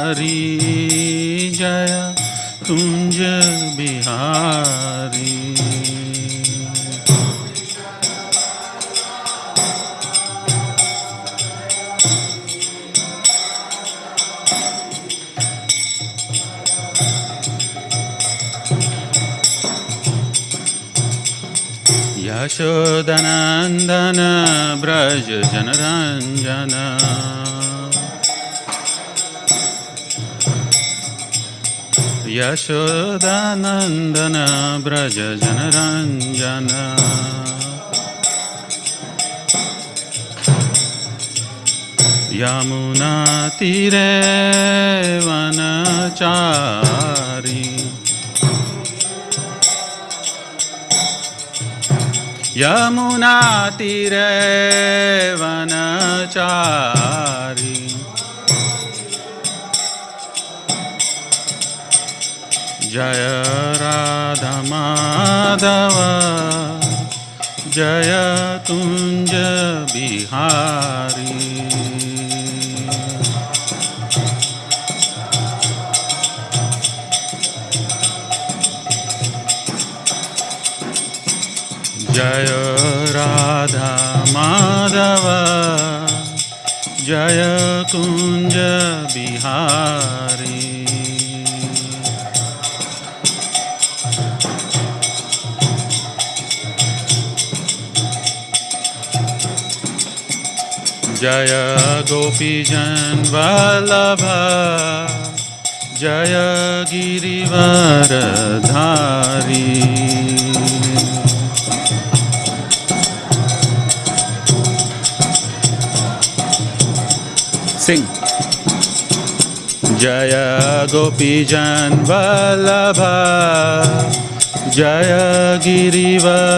हरी जय कुंज बिहारी यशोदनन्दन व्रज जनरञ्जन यशोदानन्दन व्रज जनरञ्जन। यमुनातीरे वनचारी यमुनातीरे वनचारी जय राधमाधव जय कुञ्ज बिहारी। जय राधा माधव। जय कुञ्ज बिहारी। जय गोपीजन वल्लभ जय गिरिवरधारी। सिंह। जय गोपी गोपीजन वल्लभ जय गिरिवरधारी।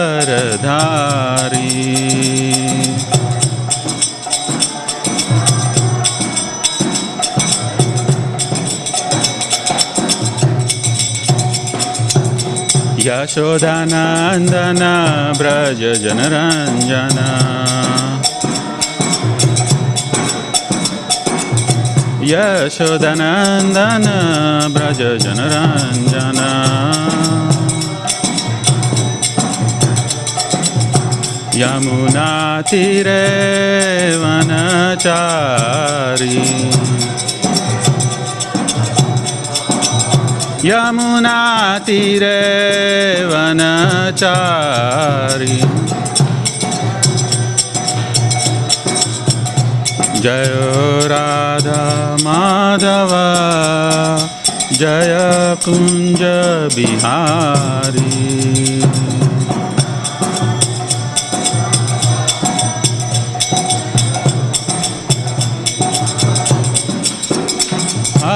यशोदानन्दन व्रज जनरञ्जन। यशोदानन्दन व्रज जनरञ्जन। यमुनातीरे वनचारी। यमुनातीरे वनचारी। जय राधा माधव जय कुञ्ज बिहारी।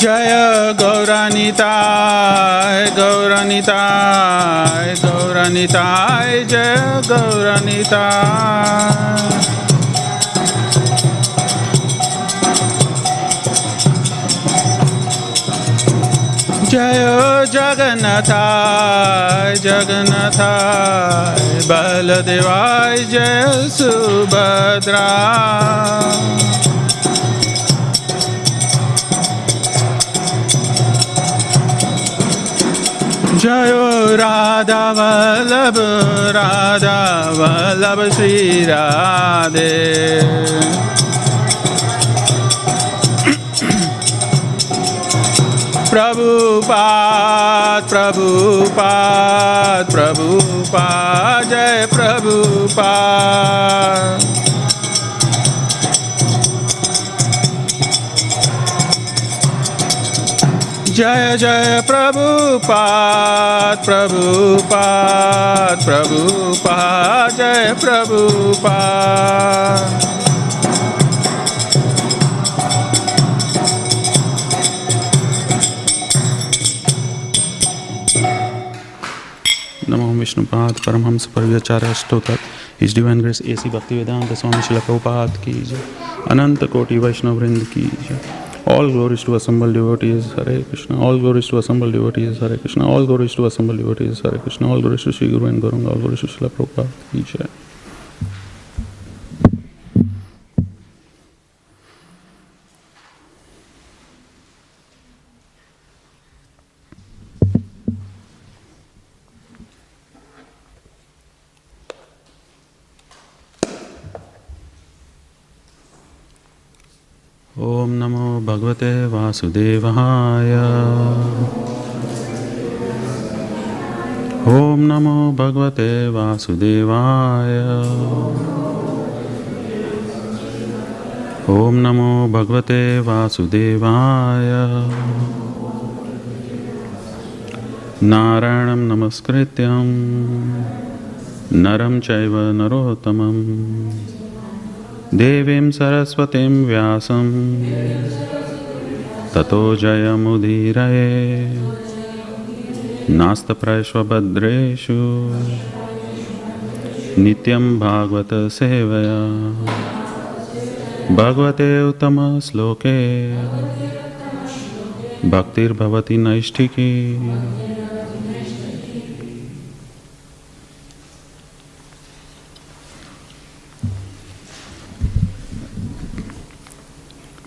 जय गौरानिताय गौरानिताय गौरानिताय जय गौरानिताय जय जगन्नाथाय जगन्नाथाय बलदेवाय जय सुभद्रा। जय राधा वल्लभ राधा वल्लभ श्री राधे। प्रभु पा प्रभु प्रभुपाद प्रभुपाद प्रभुपाद, जय प्रभु प्रभुपाद। जय जय प्रभुपाद प्रभुपाद प्रभुपाद जय प्रभुपाद नमो विष्णुपाद परमहंस परिव्याचार्य अष्टोतर इस डिवाइन ग्रेस एसी भक्ति वेदांत स्वामी शिला प्रभुपाद की अनंत कोटि वैष्णव वृंद की जय। All glories to assembled devotees, Hare Krishna. All glories to assembled devotees, Hare Krishna. All glories to assembled devotees, Hare Krishna. All glories to Sri Guru and Gauranga. All glories to Srila Prabhupada. ki jai. ॐ नमो भगवते वासुदेवाय। ॐ नमो भगवते वासुदेवाय। ॐ नमो भगवते वासुदेवाय। नारायणं नमस्कृत्यं, नरं चैव नरोत्तमम्। देवीं सरस्वतीं व्यासं। ततो जयमुदीरये। नास्तप्रश्वभद्रेषु नित्यं भागवतसेवया भगवते उत्तमश्लोके भक्तिर्भवति नैष्ठिकी।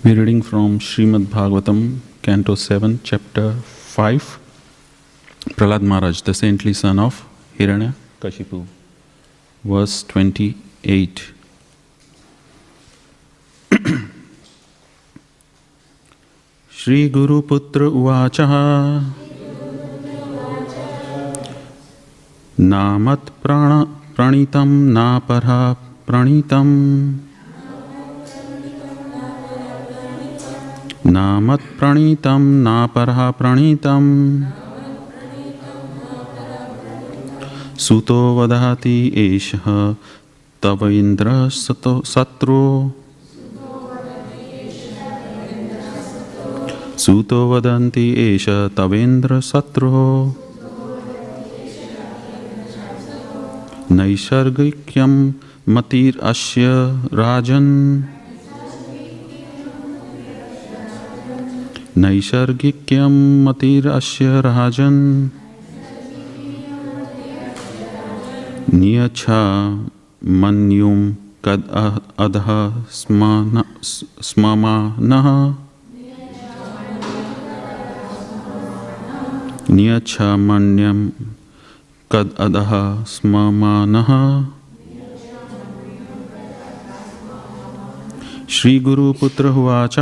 We're reading from Srimad Bhagavatam, Canto 7, Chapter 5. Prahlad Maharaj, the saintly son of Hiranya Kashipu. Verse 28. Shri Guru Putra Uvacha Namat prana naparha pranitam नामत्प्रणीतं नापरः प्रणीतम्। सुतो तव इन्द्रसतो शत्रो। सुतो वदन्ति एष तवेन्द्रशत्रुः नैसर्गिक्यं मतिरस्य राजन्। नैसर्गिक्यं मतिरस्य राजन्। नियच्छा मन्युं कद् अधः स्ममानः। नियच्छा मन्यं कद् अधः स्ममानः। श्रीगुरुपुत्र उवाच।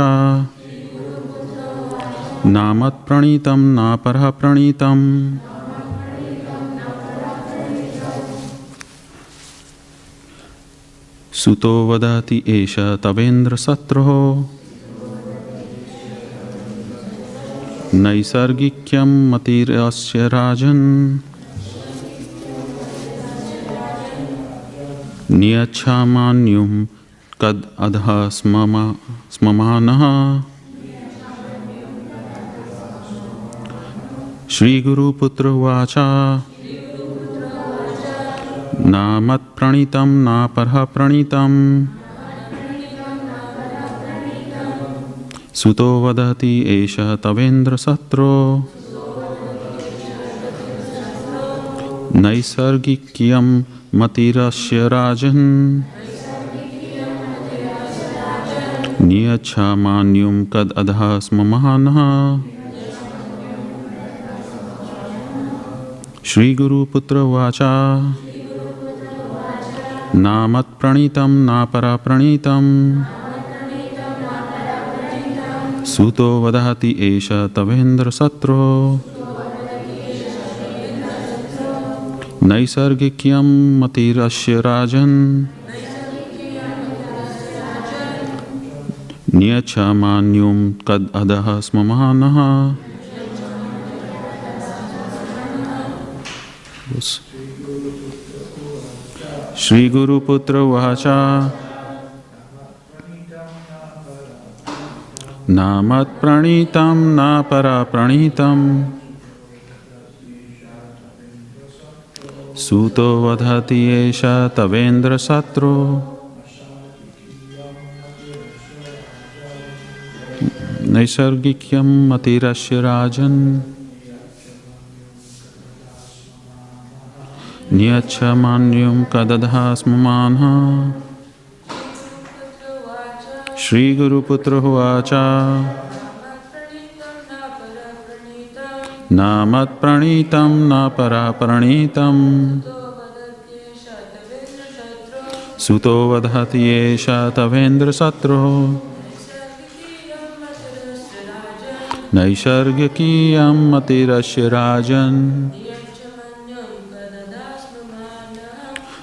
नामत्प्रणीतं नापरः प्रणीतम्। सुतो वदति एष तवेन्द्रशत्रुः। नैसर्गिक्यं मतिरस्य राजन्। नियच्छामान्युं कद् अधः स्ममा स्ममानः। श्रीगुरुपुत्र उवाच नामत्प्रणीतं नापरः प्रणीतम् सुतो वदति एष तवेन्द्रशत्रो। नैसर्गिक्यं मतिरस्य राजन्। नियच्छामान्युं कद् अधः स्म महानः श्रीगुरुपुत्र उवाच न मत्प्रणीतं न प्रणीत सुतो वदहति एष तवेन्द्रसत्रो। नैसर्गिक्यं मतिरस्य राजन्। नियच्छमान्युं कद् स्म स्ममानः Deus. Shri Guru Putra Vahacha Namat Pranitam Napara Pranitam Suto Vadhati Esha Tavendra Satro नैसर्गिक्यम अतिरस्य राजन नियच्छमान्युं कदधः स्ममानः श्रीगुरुपुत्र उवाच नामत्प्रणीतं नापराप्रणीतम् सुतो वदति एष तवेन्द्रशत्रो नैसर्गिकीयं मतिरस्य राजन्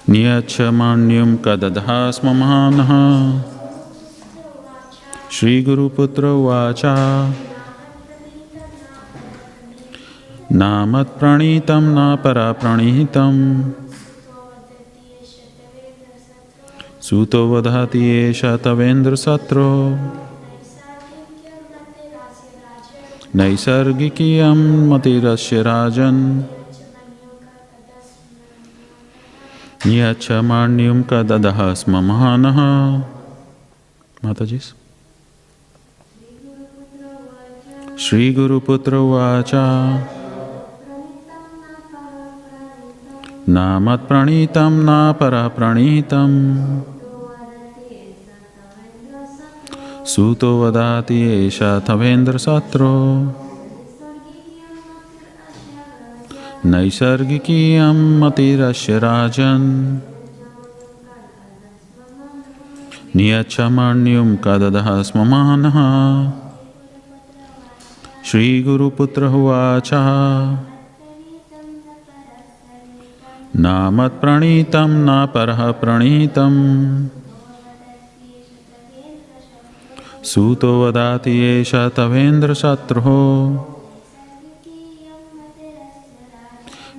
नियच्छमान्युं कदधा स्म महानः। श्रीगुरुपुत्र उवाच। नामत्प्रणीतं नापराप्रणीतम् सूतो वदति एष तवेन्द्रशत्रो। नैसर्गिकीयं मतिरस्य राजन् यह क्षमाण्युम का ददह स्म महान। माता जी श्री गुरुपुत्र उवाच। न मत्प्रणीतं न परप्रणीतम् सुतो वदाति एषा थवेन्द्रसत्रो नैसर्गिकीयं मतिरस्य राजन्। नियच्छमण्युं कददः स्ममानः श्रीगुरुपुत्र उवाच। न मत्प्रणीतं न परः प्रणीतम् सूतो वदाति एष तवेन्द्रशत्रुः।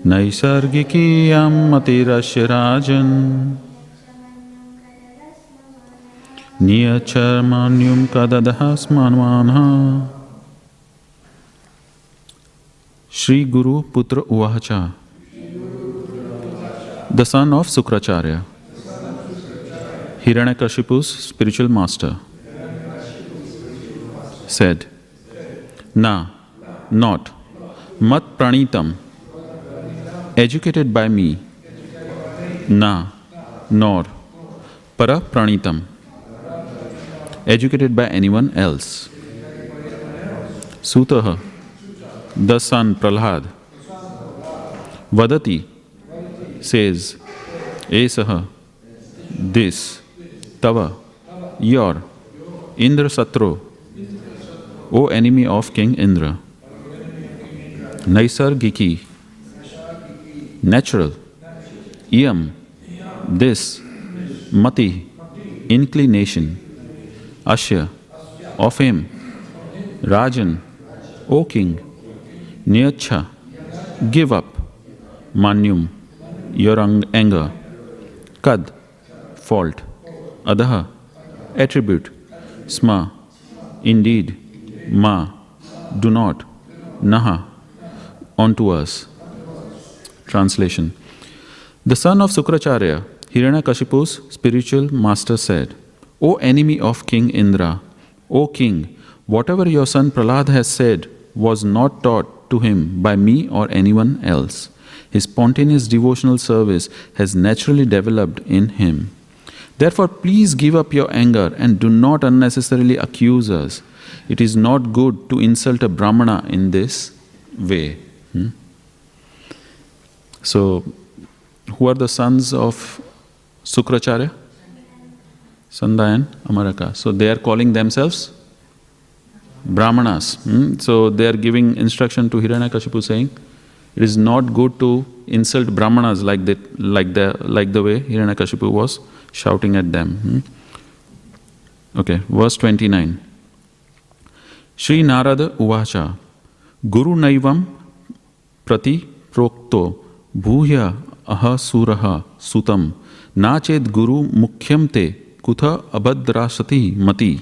नैसर्गिकी मतिरश्यराजन् नियच्छर्मान्युं कददः स्मान्वानः श्रीगुरुपुत्र उवाच। The son of Shukracharya Hiranyakashipu's spiritual master said न नाट् मत्प्रणीतम् एजुकेटेड बाय मी ना नॉर पर प्रणीतम educated by any one else सूत द सन प्रहलाद वदती सेज एस दिस तव योर इंद्र शत्रु O enemy of king Indra नैसर्गिकी natural. Iyam, this. Mati, inclination. Ashya, of him. Rajan, O king. Nyacha, give up. Manyum, your anger. Kad, fault. Adaha, attribute. Sma, indeed. Ma, do not. Naha, onto us. Translation The son of Sukracharya, Hiranyakashipu's spiritual master said, O enemy of King Indra, O king, whatever your son Prahlad has said was not taught to him by me or anyone else. His spontaneous devotional service has naturally developed in him. Therefore, please give up your anger and do not unnecessarily accuse us. It is not good to insult a Brahmana in this way. Hmm? So, who are the sons of Sukracharya? Sanda and Amaraka. So, they are calling themselves Brahmanas. hmm? So, they are giving instruction to Hiranyakashipu saying, it is not good to insult Brahmanas like, that, like, the, like the way Hiranyakashipu was shouting at them. hmm? Okay, verse 29. Sri Narada Uvacha Guru Naivam Prati Prokto भूय अहसुर सुत नाचेद गुरु मुख्यम ते, कुथ सती मति।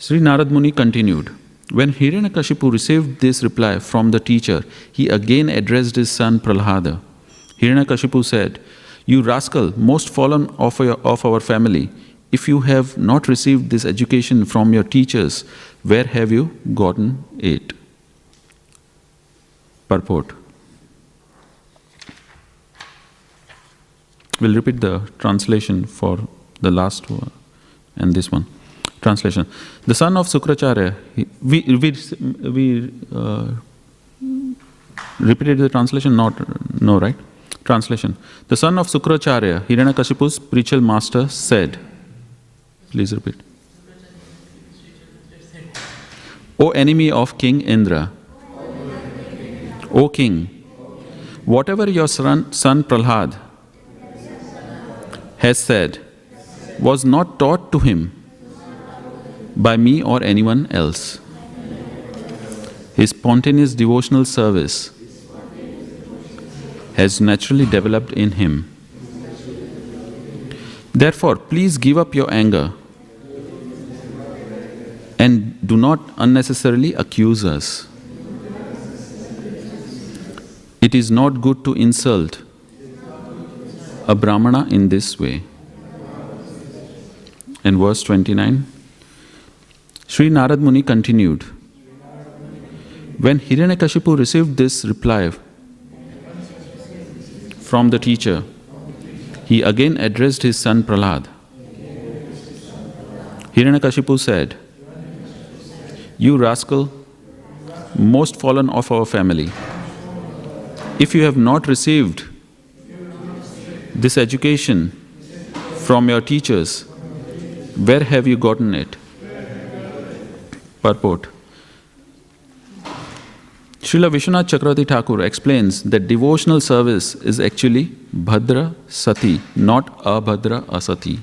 श्री नारद मुनि continued when हिरण Hiranyakashipu receive this reply from the teacher he again addressed his son Prahlad हिरण Hiranyakashipu said you rascal most fallen of of our family if you have not receive this education from your teachers where have you gotten it Purport. We'll repeat the translation for the last one and this one. Translation. The son of Sukracharya, he- we, we, we uh, repeated the translation? Not, no, right? Translation. The son of Sukracharya, Hiranyakashipu's spiritual master, said, Please repeat. O enemy of King Indra, O king, whatever your son, son Prahlad has said was not taught to him by me or anyone else. His spontaneous devotional service has naturally developed in him. Therefore, please give up your anger and do not unnecessarily accuse us. It is not good to insult a Brahmana in this way. And verse 29 Sri Narad Muni continued When Hiranyakashipu received this reply from the teacher, he again addressed his son Prahlad. Hiranyakashipu said, You rascal, most fallen of our family, if you have not received this education from your teachers, where have you gotten it? Purport Srila Vishwanath Chakravarti Thakur explains that devotional service is actually Bhadra Sati, not Abhadra Asati.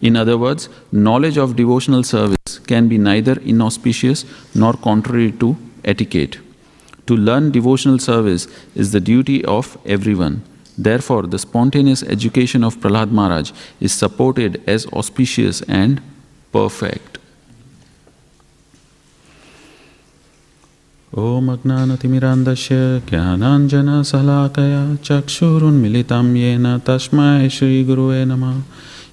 In other words, knowledge of devotional service can be neither inauspicious nor contrary to etiquette. To learn devotional service is the duty of everyone. Therefore, the spontaneous education of Prahlad Maharaj is supported as auspicious and perfect. ॐ अज्ञानतिमिरान्धस्य ज्ञानाञ्जनशलाकया चक्षुरुन्मिलितं येन तस्मै श्रीगुरुवे नमः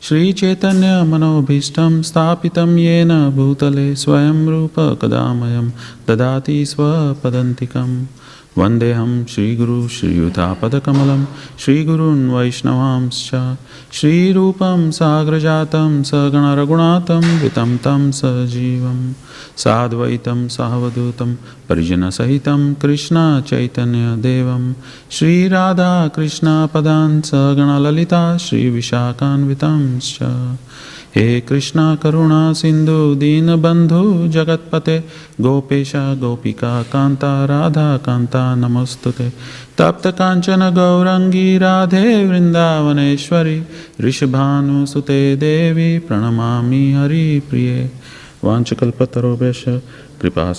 श्रीचैतन्यमनोभीष्टं स्थापितं येन भूतले स्वयं रूप कदा ददाति स्वपदन्तिकं वन्देऽहं श्रीगुरु श्रीयुतापदकमलं श्रीगुरून् वैष्णवांश्च, श्रीरूपं साग्रजातं सगणरघुनाथं वितं तं सजीवं साद्वैतं सावधूतं परिजनसहितं कृष्णचैतन्यदेवं श्रीराधाकृष्णपदान् सगणललिता श्रीविशाखान्वितांश्च। हे कृष्णा करुणा सिन्धु दीनबन्धु जगत्पते। गोपेश, गोपिका, कान्ता, राधा, कान्ता नमोऽस्तु ते तप्तकाञ्चन गौरङ्गी राधे, वृन्दावनेश्वरि। ऋषभानुसुते देवी, प्रणमामि हरिप्रिये वाञ्छकल्पतरुभ्यश्च कृपा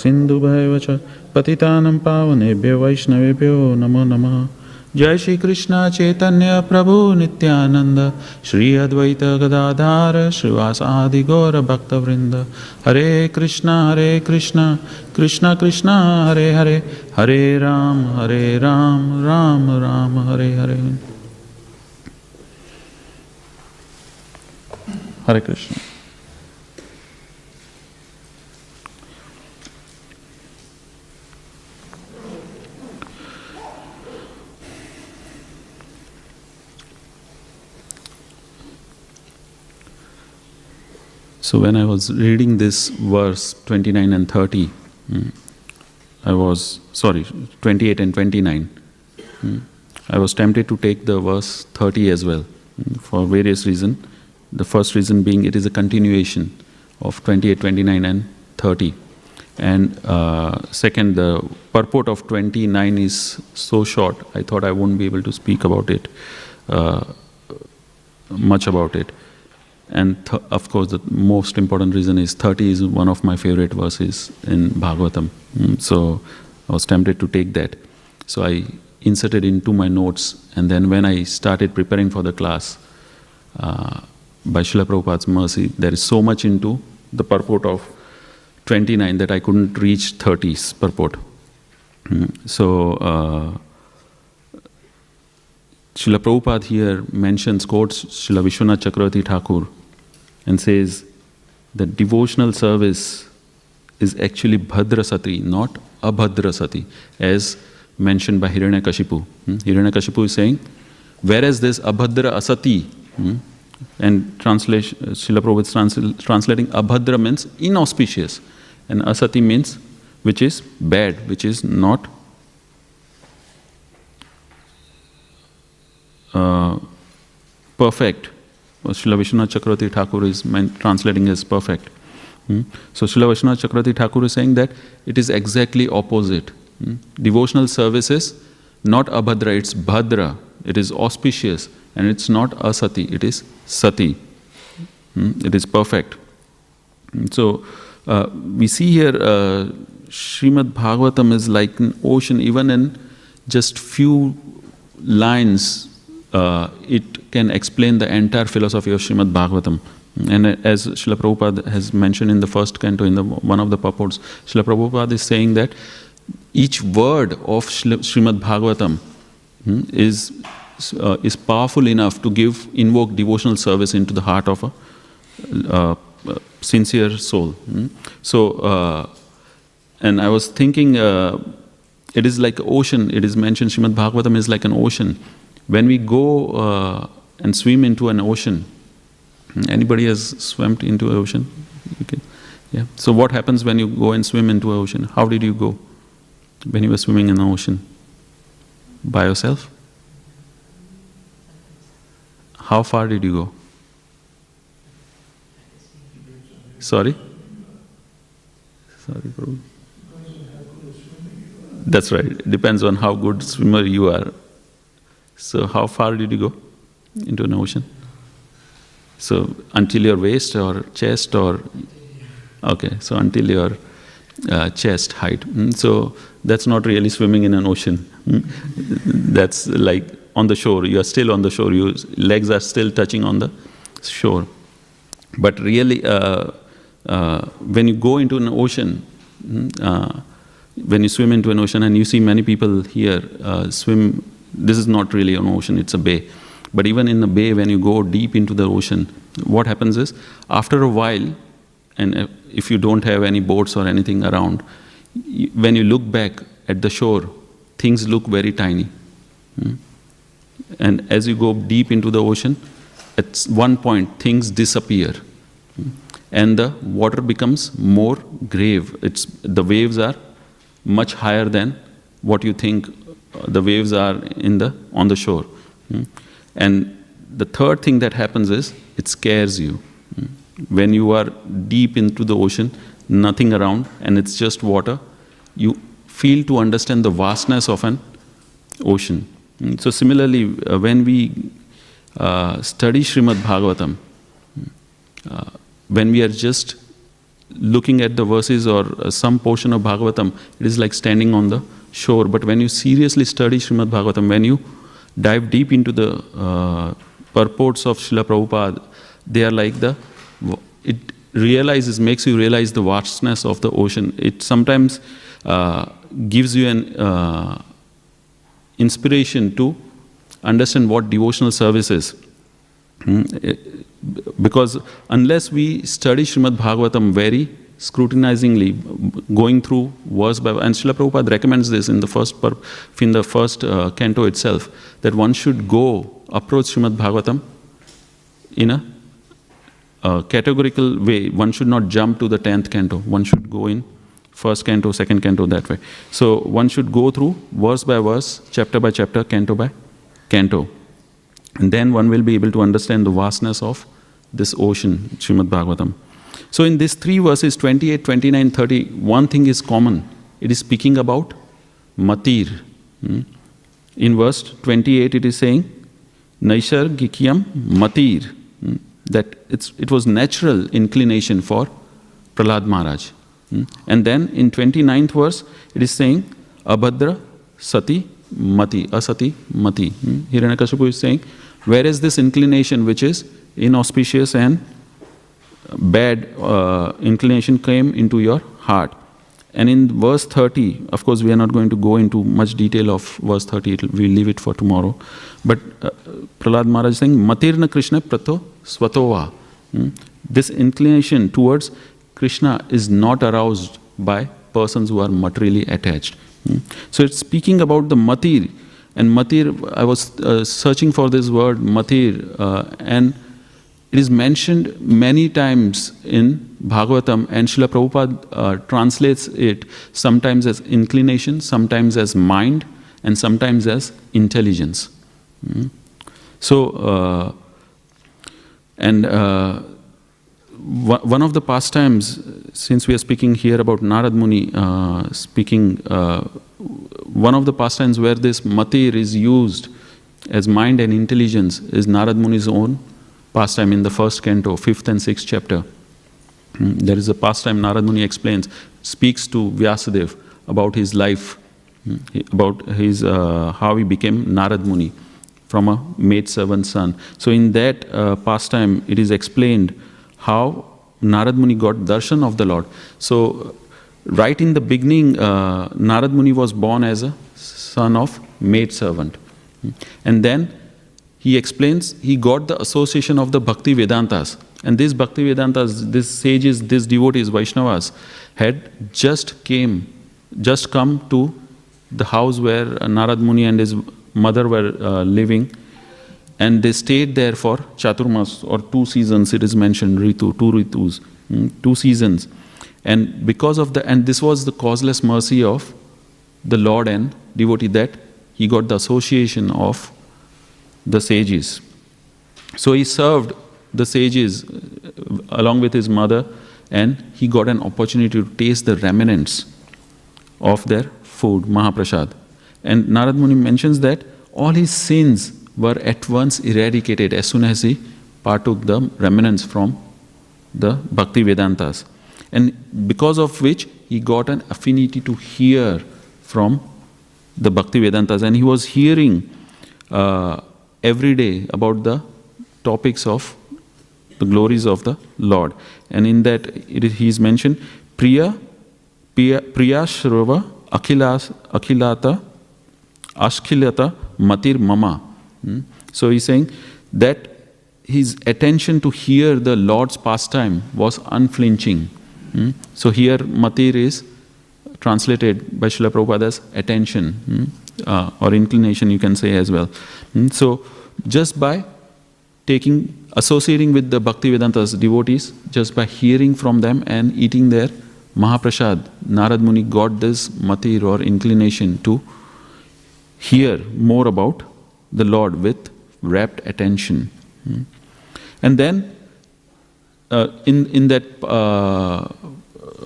च, पतितानं पावनेभ्यो, वैष्णवेभ्यो, नमो नमः। जय श्री कृष्ण चैतन्य प्रभु नित्यानंद, श्री अद्वैत गदाधार श्रीवास गौर भक्त वृंद हरे कृष्णा हरे कृष्णा, कृष्ण कृष्ण, हरे हरे हरे राम हरे राम राम राम, हरे हरे। हरे Krishna. So when I was reading this verse 29 and 30, mm, I was sorry, 28 and 29. mm, I was tempted to take the verse 30 as well mm, for various reasons. The first reason being it is a continuation of 28, 29, and 30. And uh, second, the purport of 29 is so short, I thought I wouldn't be able to speak about it, uh, much about it. And th- of course, the most important reason is 30 is one of my favorite verses in Bhagavatam. Mm, So I was tempted to take that. So I inserted into my notes, and then when I started preparing for the class, uh, by Srila Prabhupada's mercy, there is so much into the purport of 29 that I couldn't reach 30's purport. Mm, So, uh, Srila Prabhupada here mentions, quotes Srila Vishwanath Chakravarti Thakur and says that devotional service is actually Bhadra Sati, not Abhadra Sati, as mentioned by Hiranyakashipu. Hmm? Hiranyakashipu is saying, whereas this Abhadra Asati, hmm? and translation, Srila Prabhupada translating Abhadra means inauspicious, and Asati means which is bad, which is not uh, perfect. Srila Vishwanath Chakravarti Thakur is translating as perfect. Hmm? So Srila Vishwanath Chakravarti Thakur is saying that it is exactly opposite. Hmm? Devotional service is not abhadra, it's bhadra. It is auspicious and it's not asati, it is sati. Hmm? It is perfect. Hmm, So uh, we see here uh, Srimad Bhagavatam is like an ocean, even in just few lines, uh, it can explain the entire philosophy of Srimad Bhagavatam. And as Srila Prabhupada has mentioned in the first canto, in the, one of the purports, Srila Prabhupada is saying that each word of Sri- Srimad Bhagavatam hmm, is, uh, is powerful enough to give, invoke devotional service into the heart of a uh, uh, sincere soul. hmm. So, uh, and I was thinking, uh, it is like ocean. It is mentioned, Srimad Bhagavatam is like an ocean. When we go uh, and swim into an ocean, anybody has swum into an ocean? Okay. Yeah. So what happens when you go and swim into an ocean? How did you go when you were swimming in the ocean? By yourself? How far did you go? Sorry? Sorry, Prabhu. That's right. It depends on how good swimmer you are. So, how far did you go into an ocean? So, until your waist or chest or. Okay, so until your uh, chest height. Mm, So, that's not really swimming in an ocean. Mm. That's like on the shore. You are still on the shore. Your legs are still touching on the shore. But really, uh, uh, when you go into an ocean, mm, when you swim into an ocean, and you see many people here uh, swim, this is not really an ocean, it's a bay. But even in the bay, when you go deep into the ocean, what happens is, after a while, and if you don't have any boats or anything around, when you look back at the shore, things look very tiny. Hmm? And as you go deep into the ocean, at one point things disappear. Hmm? And the water becomes more grave. It's, the waves are much higher than what you think the waves are in the, on the shore. Hmm? And the third thing that happens is it scares you. Hmm? When you are deep into the ocean, nothing around, and it's just water, you feel to understand the vastness of an ocean. Hmm? So, similarly, uh, when we uh, study Srimad Bhagavatam, uh, when we are just looking at the verses or uh, some portion of Bhagavatam, it is like standing on the shore. But when you seriously study Srimad Bhagavatam, when you dive deep into the uh, purports of Srila Prabhupada, they are like the, it realizes, makes you realize the vastness of the ocean. It sometimes uh, gives you an uh, inspiration to understand what devotional service is. Hmm? Eh, Because unless we study Srimad Bhagavatam very scrutinizingly, going through verse by and Srila Prabhupada recommends this in the first in the first uh, canto itself that one should go approach Srimad Bhagavatam in a uh, categorical way. One should not jump to the tenth canto. One should go in first canto, second canto that way. So one should go through verse by verse, chapter by chapter, canto by canto. And then one will be able to understand the vastness of this ocean, Srimad Bhagavatam. So, in these three verses 28, 29, 30, one thing is common. It is speaking about Matir. Hmm? In verse 28, it is saying, Naisargikyam Matir. Hmm? That it was natural inclination for Prahlad Maharaj. Hmm? And then in 29th verse, it is saying, Abhadra Sati Mati, Asati Mati. Hiranyakashipu is saying, where is this inclination which is inauspicious and bad uh, inclination came into your heart? And in verse 30, of course, we are not going to go into much detail of verse 30, it'll, we'll leave it for tomorrow. But uh, Prahlad Maharaj saying, Matirna Krishna Prato Svatova. Hmm? This inclination towards Krishna is not aroused by persons who are materially attached. Hmm? So it's speaking about the matir. And matir, I was uh, searching for this word matir, uh, and it is mentioned many times in Bhagavatam, and Srila Prabhupada uh, translates it sometimes as inclination, sometimes as mind, and sometimes as intelligence. Hmm? So, uh, and uh, one of the pastimes, since we are speaking here about Narad Muni, uh, speaking, uh, one of the pastimes where this matir is used as mind and intelligence is Narad Muni's own pastime in the first canto, fifth and sixth chapter. Hmm, There is a pastime Narad Muni explains, speaks to Vyasadeva about his life, hmm, about his uh, how he became Narad Muni from a maid servant son. So in that uh, pastime, it is explained how Narad Muni got darshan of the Lord. So, right in the beginning, uh, Narad Muni was born as a son of maid servant. And then he explains he got the association of the Bhakti Vedantas. And these Bhakti Vedantas, these sages, these devotees, Vaishnavas, had just came, just come to the house where Narad Muni and his mother were uh, living and they stayed there for chaturmas or two seasons it is mentioned ritu two ritus mm, two seasons and because of the and this was the causeless mercy of the lord and devotee that he got the association of the sages so he served the sages uh, along with his mother and he got an opportunity to taste the remnants of their food mahaprasad and narad muni mentions that all his sins were at once eradicated as soon as he partook the remnants from the Bhakti Vedantas. And because of which he got an affinity to hear from the Bhakti Vedantas. And he was hearing uh, every day about the topics of the glories of the Lord. And in that he is mentioned Priya, Priya, Priya Shrava Akhilas, Akhilata Ashkilata Matir Mama. Hmm? So he's saying that his attention to hear the Lord's pastime was unflinching. Hmm? So here Matir is translated by Srila Prabhupada attention. Hmm? Uh, or inclination, you can say as well. Mm, So, just by taking, associating with the Bhaktivedanta's devotees, just by hearing from them and eating their Mahaprasad, Narad Muni got this matir or inclination to hear more about the Lord with rapt attention. Mm. And then, uh, in, in that uh,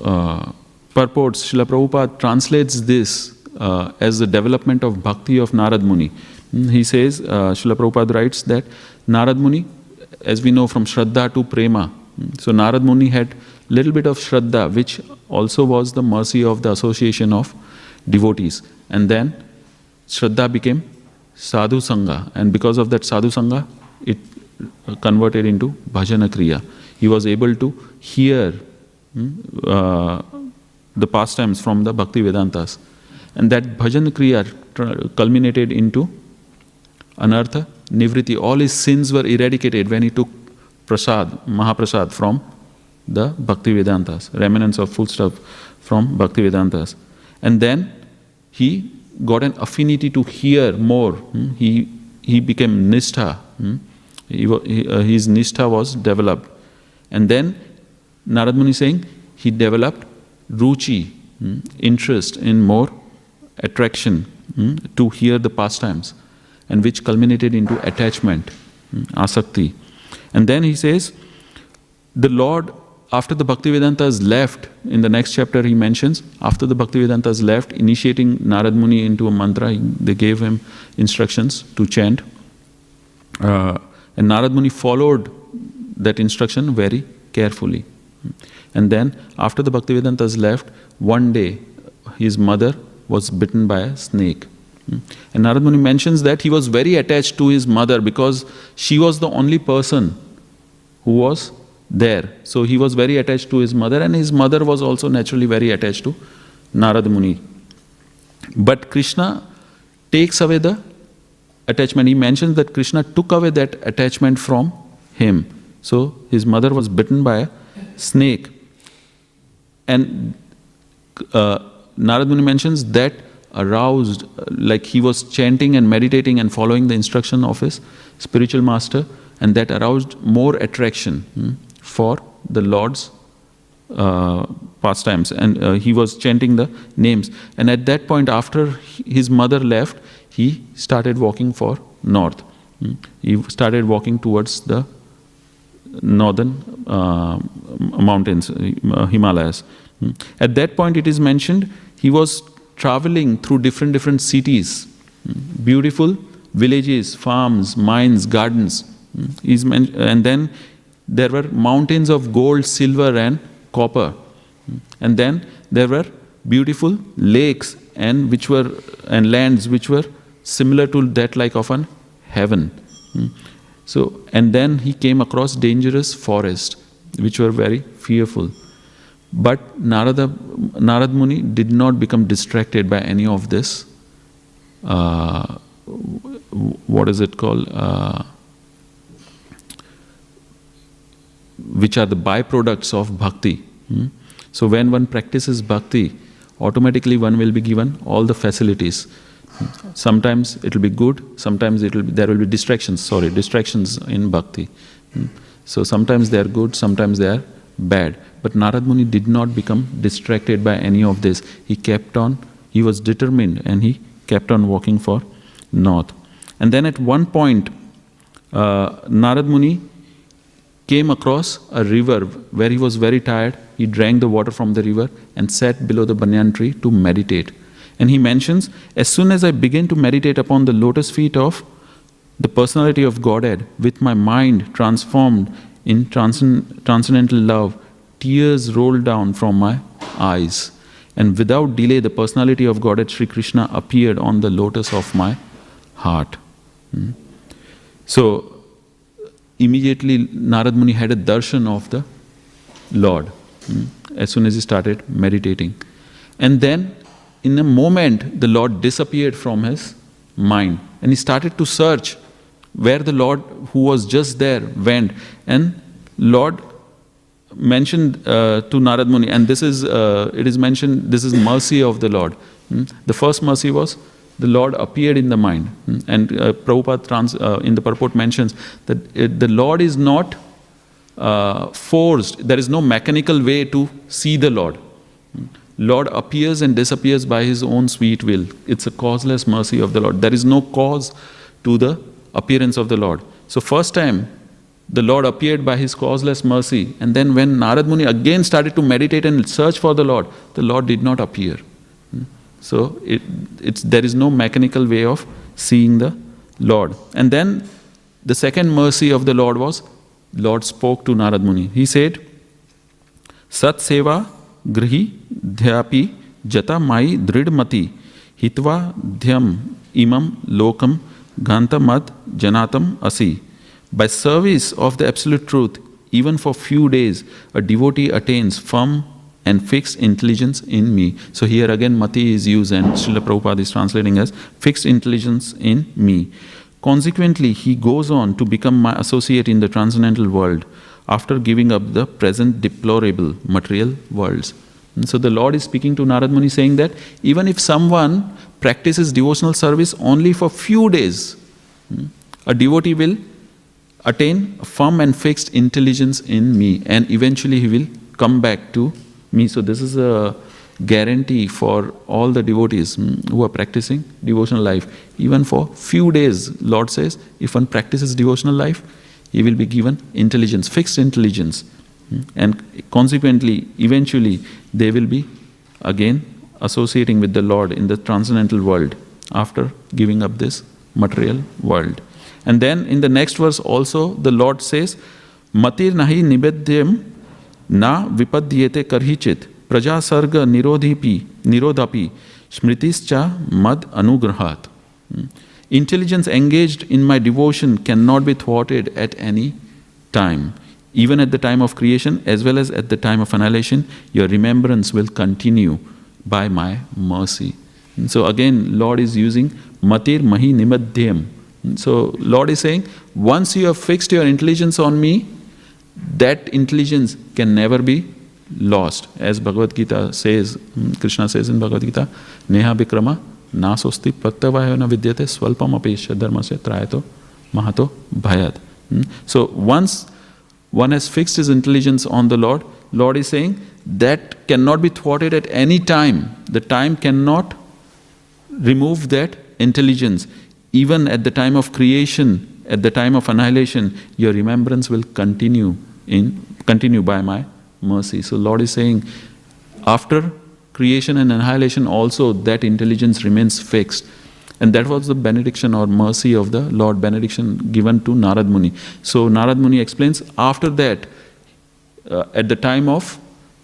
uh, Srila Prabhupada translates this uh, as the development of bhakti of Narad Muni. Mm, He says, uh, Srila Prabhupada writes that Narad Muni, as we know from Shraddha to Prema, mm, so Narad Muni had little bit of Shraddha, which also was the mercy of the association of devotees. And then Shraddha became Sadhu Sangha, and because of that Sadhu Sangha, it converted into Bhajana Kriya. He was able to hear mm, uh, the pastimes from the Bhakti Vedantas. And that Bhajan Kriya culminated into Anartha Nivriti. All his sins were eradicated when he took Prasad, Mahaprasad from the Bhakti Vedantas, remnants of full stuff from Bhakti Vedantas. And then he got an affinity to hear more. hmm. He, he became Nishtha. hmm. He, uh, his Nishtha was developed. And then Narad Muni saying he developed ruchi, hmm, interest in more attraction hmm, to hear the pastimes, and which culminated into attachment, hmm, asakti. And then he says, the Lord, after the Bhaktivedantas left, in the next chapter he mentions, after the Bhaktivedantas left, initiating Narad Muni into a mantra, he- they gave him instructions to chant. Uh, and Narad Muni followed that instruction very carefully. And then, after the Bhaktivedantas left, one day his mother was bitten by a snake. And Narad Muni mentions that he was very attached to his mother because she was the only person who was there. So he was very attached to his mother, and his mother was also naturally very attached to Narad Muni. But Krishna takes away the attachment. He mentions that Krishna took away that attachment from him. So his mother was bitten by a snake. And uh, Narad Muni mentions that aroused, uh, like he was chanting and meditating and following the instruction of his spiritual master, and that aroused more attraction hmm, for the Lord's uh, pastimes. And uh, he was chanting the names. And at that point, after his mother left, he started walking for north. Hmm. He started walking towards the northern uh, mountains, uh, Himalayas. Hmm. At that point, it is mentioned he was traveling through different different cities, beautiful villages, farms, mines, gardens. And then there were mountains of gold, silver, and copper. And then there were beautiful lakes and which were and lands which were similar to that like of an heaven. So, and then he came across dangerous forests, which were very fearful. But Narada, Narad Muni did not become distracted by any of this. Uh, what is it called? Uh, which are the byproducts of bhakti. hmm? So, when one practices bhakti, automatically one will be given all the facilities. Sometimes it will be good, sometimes it will be, there will be distractions, sorry, distractions in bhakti. Hmm. So sometimes they are good, sometimes they are bad. But Narad Muni did not become distracted by any of this. He kept on, he was determined and he kept on walking for north. And then at one point, uh, Narad Muni came across a river where he was very tired. He drank the water from the river and sat below the banyan tree to meditate. And he mentions, as soon as I began to meditate upon the lotus feet of the personality of Godhead, with my mind transformed in transcend- transcendental love, tears rolled down from my eyes. And without delay, the personality of Godhead Sri Krishna appeared on the lotus of my heart. Hmm. So, immediately Narad Muni had a darshan of the Lord hmm, as soon as he started meditating. And then, in a moment, the Lord disappeared from his mind and he started to search where the Lord who was just there went. And Lord mentioned uh, to Narad Muni, and this is, uh, it is mentioned, this is mercy of the Lord. Hmm. The first mercy was the Lord appeared in the mind. Hmm. And uh, Prabhupada trans, uh, in the purport mentions that it, the Lord is not uh, forced, there is no mechanical way to see the Lord. Hmm. Lord appears and disappears by his own sweet will. It's a causeless mercy of the Lord. There is no cause to the appearance of the Lord. So, first time the Lord appeared by his causeless mercy, and then when Narad Muni again started to meditate and search for the Lord, the Lord did not appear. Hmm. So, it, it's, there is no mechanical way of seeing the Lord. And then the second mercy of the Lord was Lord spoke to Narad Muni. He said, Sat Seva Grihi Dhyapi Jata Mai Dridmati Hitva Dhyam Imam Lokam Gantamad Janatam Asi. By service of the Absolute Truth, even for few days, a devotee attains firm and fixed intelligence in me. So here again Mati is used and Srila Prabhupada is translating as fixed intelligence in me. Consequently, he goes on to become my associate in the transcendental world after giving up the present deplorable material worlds. And so the Lord is speaking to Narad Muni saying that even if someone practices devotional service only for few days, hmm, a devotee will attain a firm and fixed intelligence in me, and eventually he will come back to me. So, this is a guarantee for all the devotees hmm, who are practicing devotional life. Even for few days, Lord says, if one practices devotional life, he will be given intelligence, fixed intelligence. Hmm, and consequently, eventually, they will be again associating with the Lord in the transcendental world after giving up this material world. And then in the next verse also the Lord says, Matir nahi nibedyam na vipadyete karhichit praja sarga nirodhipi nirodapi smritischa mad anugrahat. Hmm. Intelligence engaged in my devotion cannot be thwarted at any time. Even at the time of creation as well as at the time of annihilation, your remembrance will continue by my mercy. And so again, Lord is using matir mahi nimadyam so, Lord is saying, once you have fixed your intelligence on me, that intelligence can never be lost. As Bhagavad Gita says, hmm, Krishna says in Bhagavad Gita, Neha Vikrama nasosti pratyavayana vidyate swalpam apesha dharmasya trayato mahato bhayat. Hmm? So, once one has fixed his intelligence on the Lord, Lord is saying that cannot be thwarted at any time. The time cannot remove that intelligence even at the time of creation, at the time of annihilation, your remembrance will continue in continue by my mercy. So Lord is saying, after creation and annihilation, also that intelligence remains fixed. And that was the benediction or mercy of the Lord, benediction given to Narad Muni. So Narad Muni explains, after that, uh, at the time of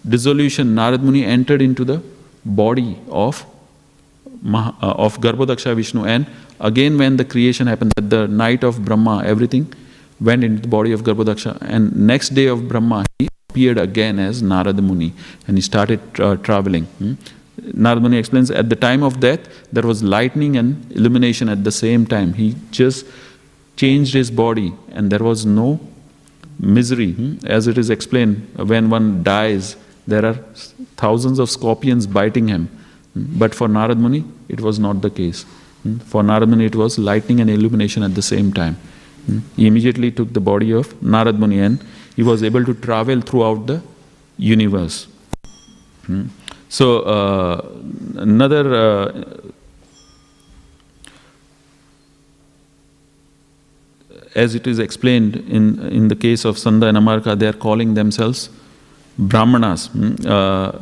dissolution, Narad Muni entered into the body of uh, of Garbhodaksha Vishnu. And again, when the creation happened, at the night of Brahma, everything went into the body of Garbhodaksha. And next day of Brahma, he appeared again as Narada Muni and he started uh, traveling. Hmm? Narada Muni explains at the time of death, there was lightning and illumination at the same time. He just changed his body and there was no misery. Hmm? As it is explained, when one dies, there are thousands of scorpions biting him. But for Narad Muni, it was not the case. For Narad Muni, it was lightning and illumination at the same time. He immediately took the body of Narad Muni and he was able to travel throughout the universe. So, uh, another uh, as it is explained in, in the case of Sanda and Amarka, they are calling themselves Brahmanas. Uh,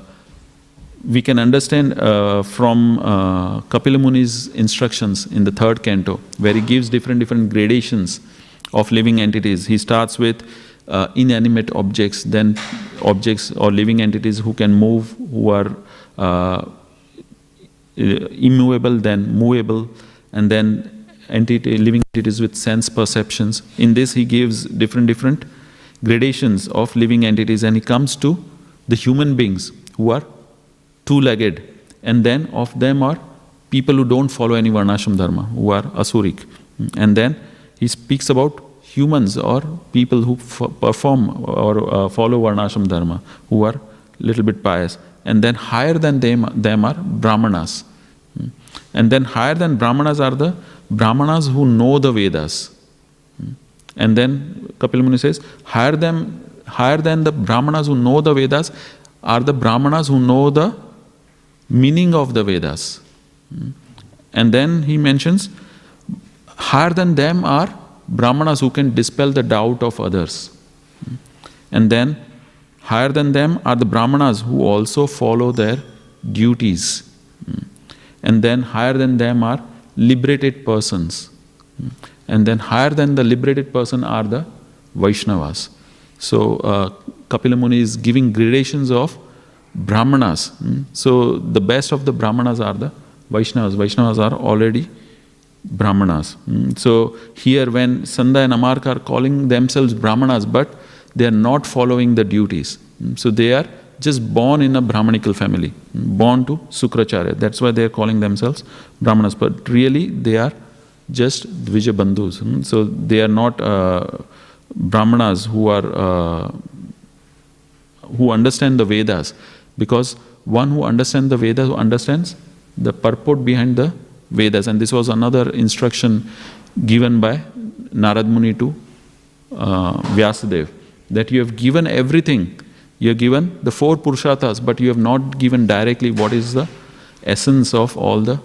we can understand uh, from uh, Kapila Muni's instructions in the third canto, where he gives different different gradations of living entities. He starts with uh, inanimate objects, then objects or living entities who can move, who are uh, immovable, then movable, and then entity, living entities with sense perceptions. In this, he gives different different gradations of living entities, and he comes to the human beings who are two-legged, and then of them are people who don't follow any varnashram dharma, who are asuric. And then he speaks about humans or people who perform or uh, follow varnashram dharma, who are little bit pious. And then higher than them, them are brahmanas. And then higher than Brahmanas are the Brahmanas who know the Vedas. And then Kapil Muni says, higher than, higher than the Brahmanas who know the Vedas are the Brahmanas who know the meaning of the Vedas. Hmm. And then he mentions, higher than them are Brahmanas who can dispel the doubt of others. Hmm. And then higher than them are the Brahmanas who also follow their duties. Hmm. And then higher than them are liberated persons. And then higher than the liberated person are the Vaishnavas. So uh, Kapila Muni is giving gradations of Brahmanas. Hmm. So the best of the Brahmanas are the Vaishnavas. Vaishnavas are already Brahmanas. Hmm. So here when Sanda and Amarka are calling themselves Brahmanas, but they are not following the duties. Hmm. So they are just born in a Brahmanical family, born to Sukracharya. That's why they are calling themselves Brahmanas. But really they are just Dvija Bandhus. Hmm. So they are not uh, Brahmanas who are uh, who understand the Vedas. Because one who understands the Vedas, understands the purport behind the Vedas. And this was another instruction given by Narad Muni to uh, Vyasadeva that you have given everything. You have given the four Purusharthas, but you have not given directly what is the essence of all the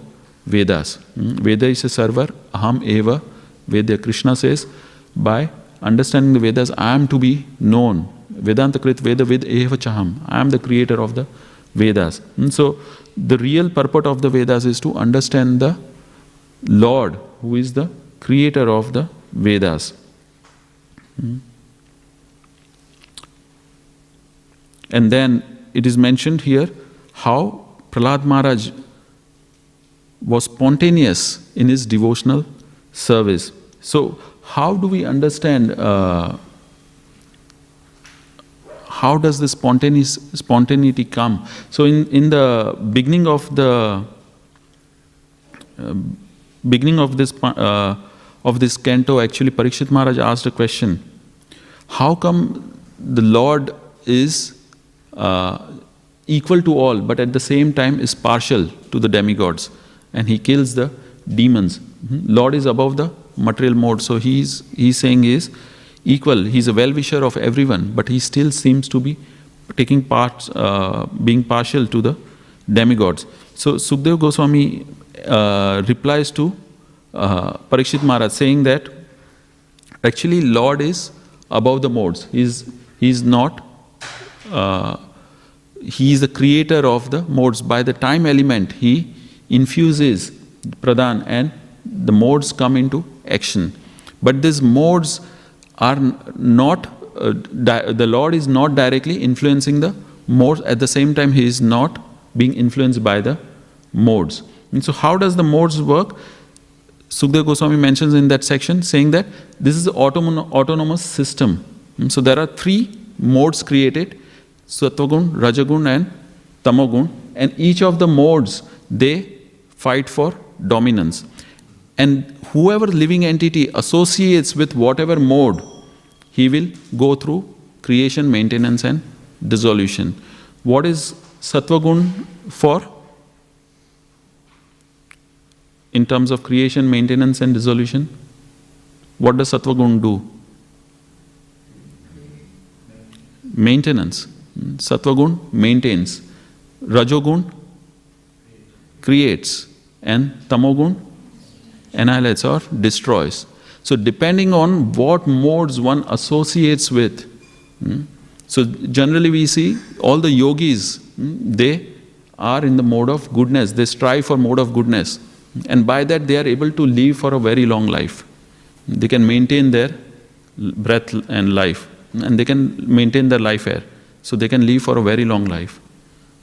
Vedas. Hmm? Veda is a server, aham eva Vedya Krishna says, by understanding the Vedas, I am to be known. Vedanta Krit Veda Ved eva chaham. I am the creator of the Vedas. And so, the real purport of the Vedas is to understand the Lord, who is the creator of the Vedas. Hmm? And then it is mentioned here how Prahlad Maharaj was spontaneous in his devotional service. So, how do we understand? Uh, how does this spontaneous, spontaneity come? So, in, in the beginning of the uh, beginning of this uh, of this canto, actually, Parikshit Maharaj asked a question: How come the Lord is uh, equal to all, but at the same time is partial to the demigods, and he kills the demons. Mhm. Lord is above the material mode, so he's he's saying is equal. He's a well-wisher of everyone, but he still seems to be taking part, uh, being partial to the demigods. So Sukdev Goswami uh, replies to uh, Parikshit Maharaj saying that actually Lord is above the modes. He's he's not. Uh, he is the creator of the modes. By the time element, he infuses pradhan and the modes come into action. But these modes are not, uh, the Lord is not directly influencing the modes. At the same time, he is not being influenced by the modes. And so, how does the modes work? Sukdev Goswami mentions in that section saying that this is an autonom- autonomous system. Mm, So there are three modes created Sattvagun, Rajagun, and Tamogun, and each of the modes they fight for dominance. And whoever living entity associates with whatever mode, he will go through creation, maintenance, and dissolution. What is Sattvagun for? in terms of creation, maintenance, and dissolution? What does Sattva Gun do? Maintenance. Sattva Gun maintains. Rajogun creates. And Tamogun annihilates or destroys. So, depending on what modes one associates with, hmm, so generally we see all the yogis, hmm, they are in the mode of goodness, they strive for mode of goodness. And by that, they are able to live for a very long life. They can maintain their breath and life, and they can maintain their life air. So they can live for a very long life.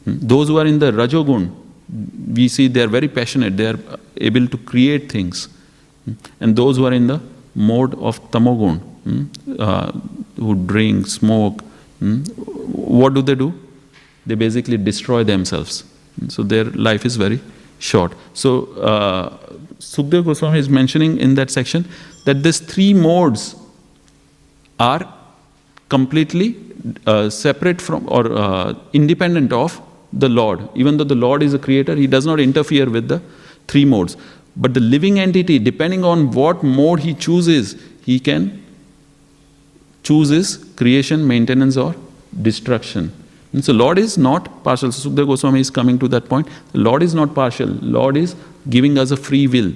Hmm. Those who are in the Rajogun, we see they are very passionate, they are able to create things. And those who are in the mode of Tamogun, hmm, uh, who drink, smoke, hmm, what do they do? They basically destroy themselves. So their life is very short. So uh, Goswami is mentioning in that section that these three modes are completely uh, separate from or uh, independent of the Lord. Even though the Lord is a creator, he does not interfere with the three modes. But the living entity, depending on what mode he chooses, he can choose his creation, maintenance, or destruction. And so Lord is not partial. Sukdev Goswami is coming to that point. Lord is not partial. Lord is giving us a free will,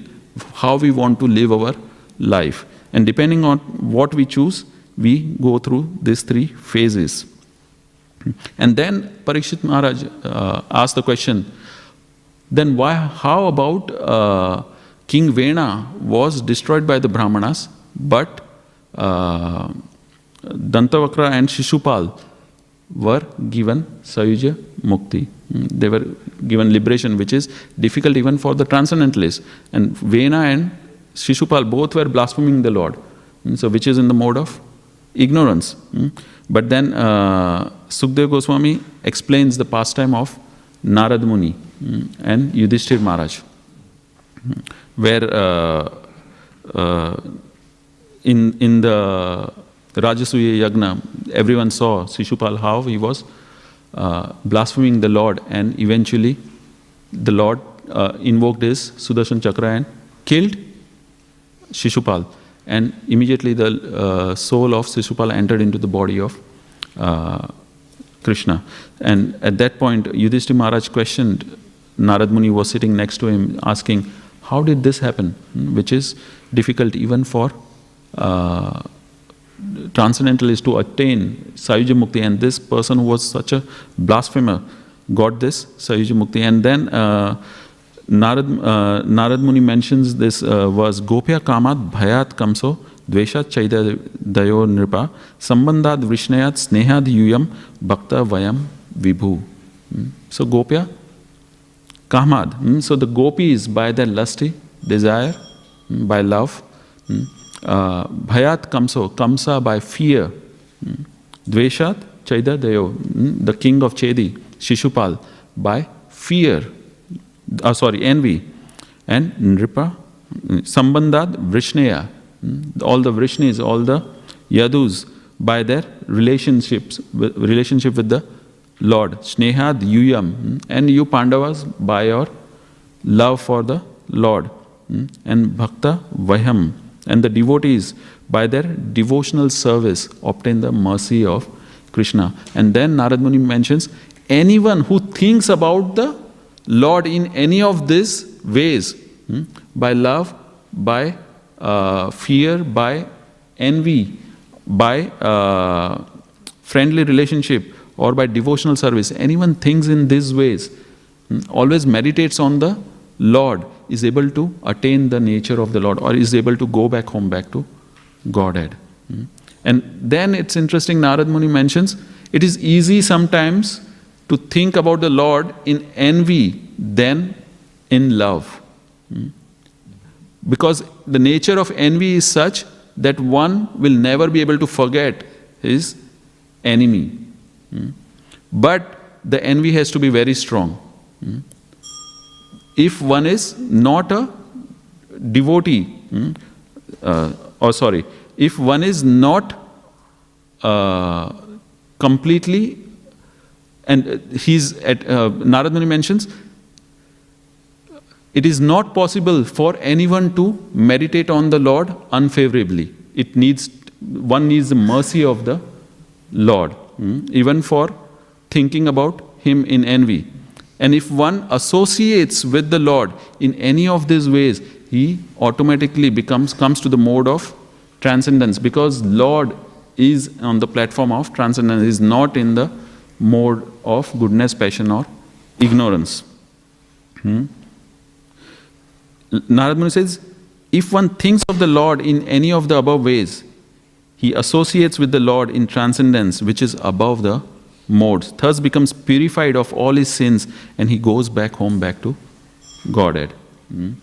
how we want to live our life. And depending on what we choose, we go through these three phases. And then Parikshit Maharaj uh, asked the question, then why, how about uh, King Vena was destroyed by the Brahmanas, but uh, Dantavakra and Shishupal were given Sayuja Mukti. Mm, They were given liberation, which is difficult even for the transcendentalists. And Vena and Shishupal both were blaspheming the Lord, Mm, so which is in the mode of ignorance. But then uh, Sukdev Goswami explains the pastime of Narad Muni mm, and Yudhishthir Maharaj, mm, where uh, uh, in, in the Rajasuya Yagna, everyone saw Shishupal how he was uh, blaspheming the Lord, and eventually the Lord uh, invoked his Sudarshan Chakra and killed Shishupal. And immediately the uh, soul of Shishupal entered into the body of uh, Krishna. And at that point, Yudhishthira Maharaj questioned, Narad Muni was sitting next to him asking, How did this happen? Hmm, Which is difficult even for uh, transcendentalists to attain Sayuja Mukti. And this person who was such a blasphemer got this Sayuja Mukti. And then uh, Narad uh, Narad Muni mentions this was Gopya काम भयात कमसो द्वेशा चैद दयो नृपा संबंधात विष्णयात स्नेहाद यूयम भक्त वयम विभु। hmm? So गोप्या कामाद so the gopi is by the lusty desire by love भयात कमसो कमसा by fear द्वेषात चैद दयो the king of Chedi Shishupal by fear uh, sorry, envy, and Nripa, Sambandhat Vrishneya, hmm, all the Vrishnis, all the Yadus, by their relationships, relationship with the Lord, Snehad Yuyam, hmm, and you Pandavas by your love for the Lord, and Bhakta Vayam, and the devotees by their devotional service obtain the mercy of Krishna. And then Narad Muni mentions anyone who thinks about the Lord in any of these ways, hmm, by love, by uh, fear, by envy, by uh, friendly relationship, or by devotional service, anyone thinks in these ways, hmm, always meditates on the Lord, is able to attain the nature of the Lord, or is able to go back home, back to Godhead. Hmm. And then it's interesting, Narad Muni mentions, it is easy sometimes to think about the Lord in envy than in love. Hmm. Because the nature of envy is such that one will never be able to forget his enemy. Hmm. But the envy has to be very strong. Hmm. If one is not a devotee, uh, or sorry, if one is not uh, completely, and uh, he's at, uh, Narad Muni mentions, it is not possible for anyone to meditate on the Lord unfavorably. It needs, one needs the mercy of the Lord, hmm, even for thinking about Him in envy. And if one associates with the Lord in any of these ways, he automatically becomes comes to the mode of transcendence because Lord is on the platform of transcendence, is not in the mode of goodness, passion, or ignorance. Hmm? Narad Muni says, if one thinks of the Lord in any of the above ways, he associates with the Lord in transcendence, which is above the modes, thus becomes purified of all his sins, and he goes back home, back to Godhead. Hmm?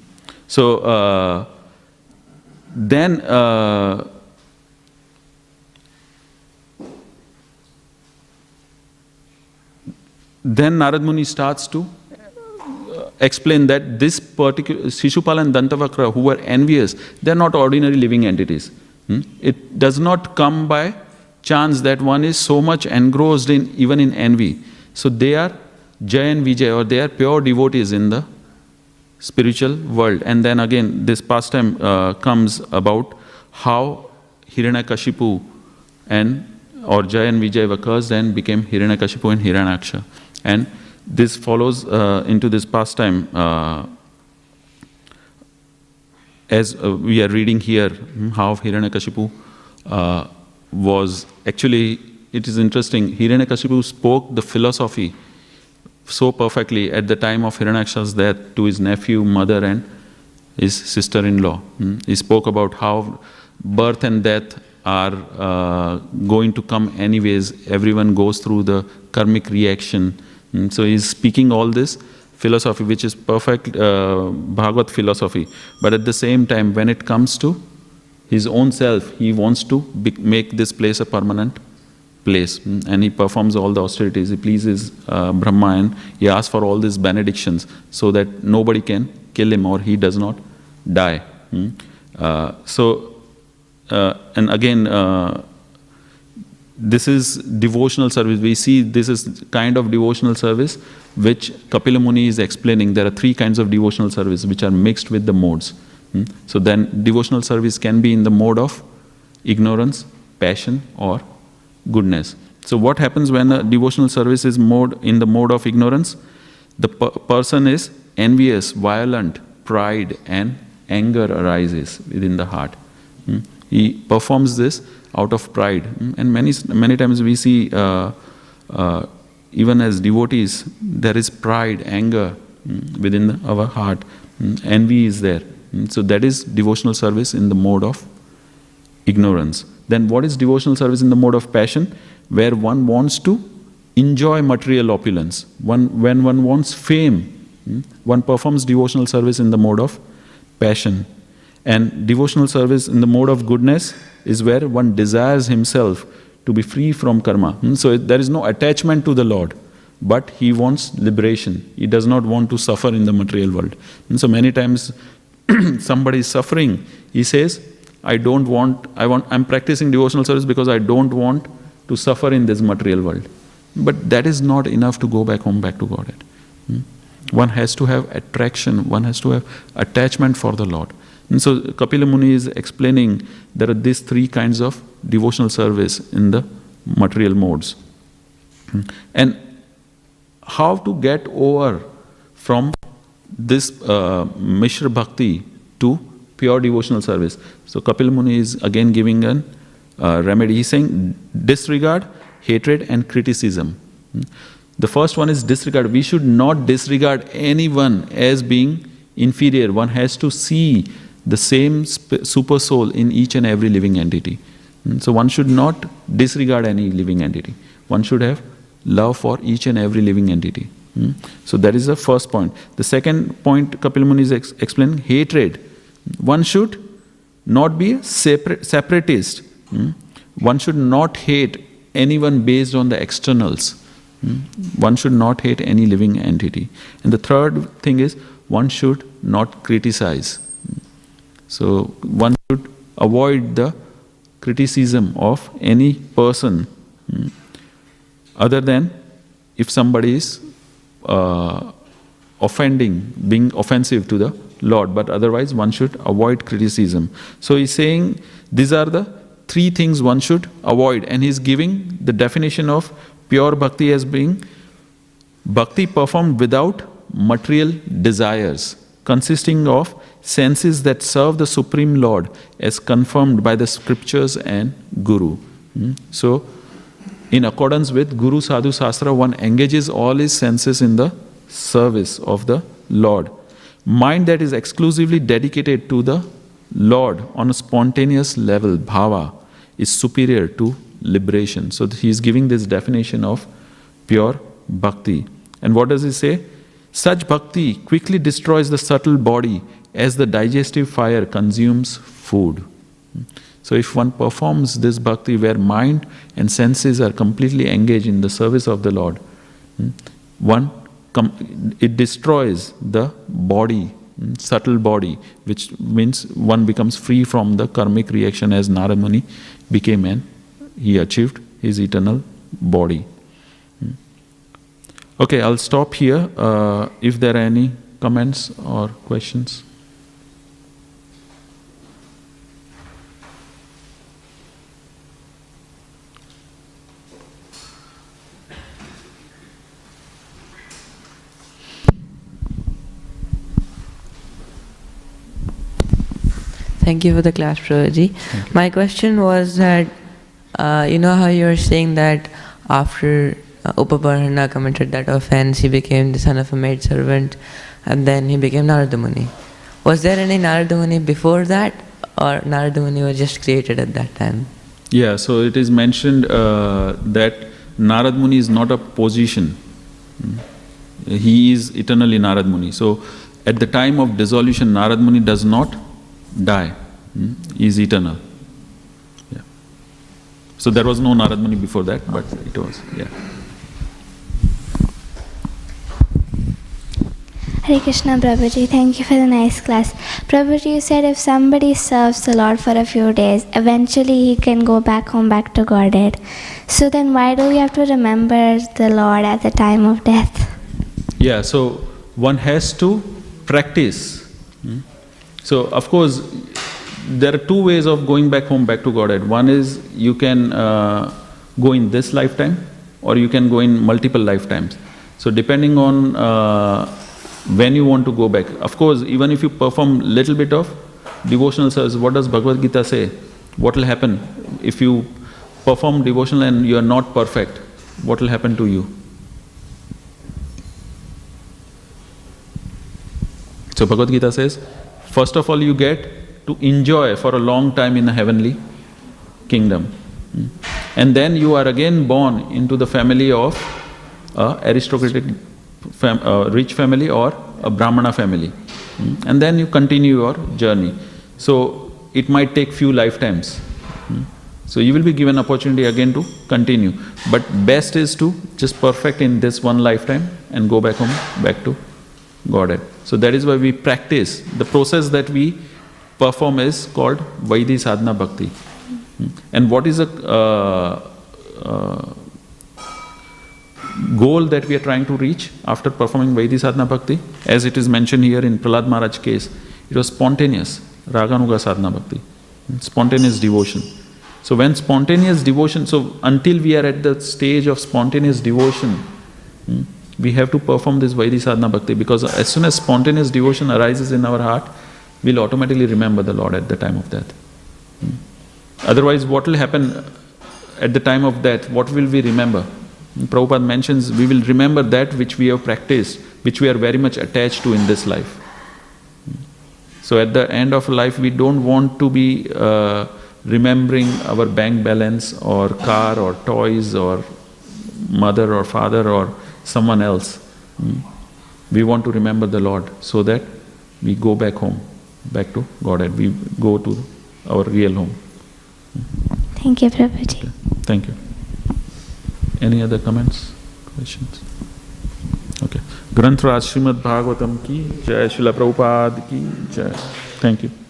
So uh, then uh, then Narad Muni starts to uh, explain that this particular Shishupal and Dantavakra, who were envious, they are not ordinary living entities. Hmm? It does not come by chance that one is so much engrossed in even in envy. So they are Jay and Vijay, or they are pure devotees in the spiritual world. And then again, this pastime uh, comes about how Hiranyakashipu and or Jay and Vijay were cursed and became Hiranyakashipu and Hiranyaksha. And this follows uh, into this pastime uh, as uh, we are reading here hmm, how Hiranyakashipu uh, was actually it is interesting Hiranyakashipu spoke the philosophy so perfectly at the time of Hiranyaksha's death to his nephew, mother, and his sister-in-law. Hmm. He spoke about how birth and death are uh, going to come anyways. Everyone goes through the karmic reaction. Hmm. So he's speaking all this philosophy, which is perfect uh, Bhagavad philosophy. But at the same time, when it comes to his own self, he wants to be- make this place a permanent place mm, and he performs all the austerities he pleases uh, brahma and he asks for all these benedictions so that nobody can kill him or he does not die mm. uh, so uh, and again uh, this is devotional service we see this is kind of devotional service which kapila muni is explaining there are three kinds of devotional service which are mixed with the modes mm. so then devotional service can be in the mode of ignorance passion or goodness. So, what happens when a devotional service is mode in the mode of ignorance? The per- person is envious, violent, pride, and anger arises within the heart. Hmm? He performs this out of pride, and many many times we see. Uh, uh, even as devotees, there is pride, anger hmm, within our heart. Hmm? Envy is there. Hmm? So that is devotional service in the mode of ignorance. Then what is devotional service in the mode of passion? Where one wants to enjoy material opulence. One, when one wants fame, one performs devotional service in the mode of passion. And devotional service in the mode of goodness is where one desires himself to be free from karma. Hmm, So there is no attachment to the Lord, but he wants liberation. He does not want to suffer in the material world. And so many times somebody is suffering, he says, I don't want, I want, I'm practicing devotional service because I don't want to suffer in this material world. But that is not enough to go back home, back to Godhead. Hmm? One has to have attraction, one has to have attachment for the Lord. And so Kapila Muni is explaining there are these three kinds of devotional service in the material modes. And how to get over from this uh, Mishra Bhakti to pure devotional service. So Kapil Muni is again giving an uh, remedy. He's saying disregard, hatred, and criticism. The first one is disregard. We should not disregard anyone as being inferior. One has to see the same super soul in each and every living entity. Hmm. So one should not disregard any living entity. One should have love for each and every living entity. Hmm. So that is the first point. The second point Kapil Muni is ex- explaining hatred. One should not be a separ- separatist. Hmm. One should not hate anyone based on the externals. One should not hate any living entity. And the third thing is one should not criticize. So one should avoid the criticism of any person. Hmm, other than if somebody is uh, offending, being offensive to the Lord, but otherwise one should avoid criticism. So he's saying these are the three things one should avoid, and he's giving the definition of pure bhakti as being bhakti performed without material desires, consisting of senses that serve the Supreme Lord as confirmed by the scriptures and Guru. Hmm? So, in accordance with Guru Sadhu Sastra, one engages all his senses in the service of the Lord. Mind that is exclusively dedicated to the Lord on a spontaneous level, bhava, is superior to liberation. So he is giving this definition of pure bhakti. And what does he say? Such bhakti quickly destroys the subtle body as the digestive fire consumes food. So, if one performs this bhakti where mind and senses are completely engaged in the service of the Lord, one it destroys the body, subtle body, which means one becomes free from the karmic reaction as Narad Muni became and he achieved his eternal body. Okay, I'll stop here. Uh, if there are any comments or questions? Thank you for the class, Prabhuji. My question was that, uh, you know how you were saying that after uh, committed that offense, he became the son of a maidservant, and then he became Narada Muni. Was there any Narada Muni before that, or Narada Muni was just created at that time? Yeah, so it is mentioned uh, that Narad Muni is not a position. He is eternally Narad Muni. So at the time of dissolution, Narad Muni does not die. Mm. He is eternal. Yeah. So there was no Narad Muni before that, but it was, yeah. Hare Krishna Prabhuji, thank you for the nice class. Prabhuji, you said if somebody serves the Lord for a few days, eventually he can go back home, back to Godhead. So then why do we have to remember the Lord at the time of death? Yeah, so one has to practice. Hmm? So, of course, there are two ways of going back home, back to Godhead. One is you can uh, go in this lifetime, or you can go in multiple lifetimes. So, depending on uh, when you want to go back. Of course, even if you perform little bit of devotional service, what does Bhagavad Gita say? What will happen if you perform devotional and you are not perfect? What will happen to you? So Bhagavad Gita says, first of all, you get to enjoy for a long time in the heavenly kingdom. Hmm. And then you are again born into the family of a aristocratic, fam- uh, rich family or a Brahmana family. Hmm. And then you continue your journey. So it might take few lifetimes. Hmm. So you will be given opportunity again to continue. But best is to just perfect in this one lifetime and go back home, back to Godhead. So that is why we practice. The process that we perform is called Vaidhi Sadhana Bhakti. Hmm. And what is a uh, uh, goal that we are trying to reach after performing Vaidhi Sadhana Bhakti? As it is mentioned here in Prahlad Maharaj case, it was spontaneous, Raganuga Sadhana Bhakti, Hmm. spontaneous devotion. So when spontaneous devotion, so until we are at the stage of spontaneous devotion, hmm, we have to perform this Vaidhi Sadhana Bhakti because as soon as spontaneous devotion arises in our heart, we'll automatically remember the Lord at the time of death. Hmm. Otherwise, what will happen at the time of death? What will we remember? Prabhupada mentions we will remember that which we have practiced, which we are very much attached to in this life. So at the end of life, we don't want to be uh, remembering our bank balance or car or toys or mother or father or someone else. Hmm. We want to remember the Lord so that we go back home, back to Godhead. We go to our real home. Thank you, Prabhuji. Okay. Thank you. Any other comments, questions? Okay. Granth Srimad Bhagavatam ki jai, Srila Prabhupada ki jai. Thank you.